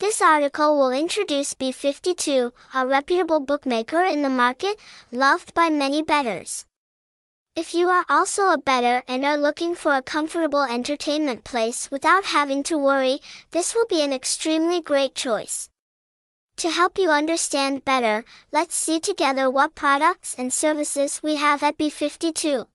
This article will introduce B52, a reputable bookmaker in the market, loved by many bettors. If you are also a better and are looking for a comfortable entertainment place without having to worry, this will be an extremely great choice. To help you understand bettor, let's see together what products and services we have at B52.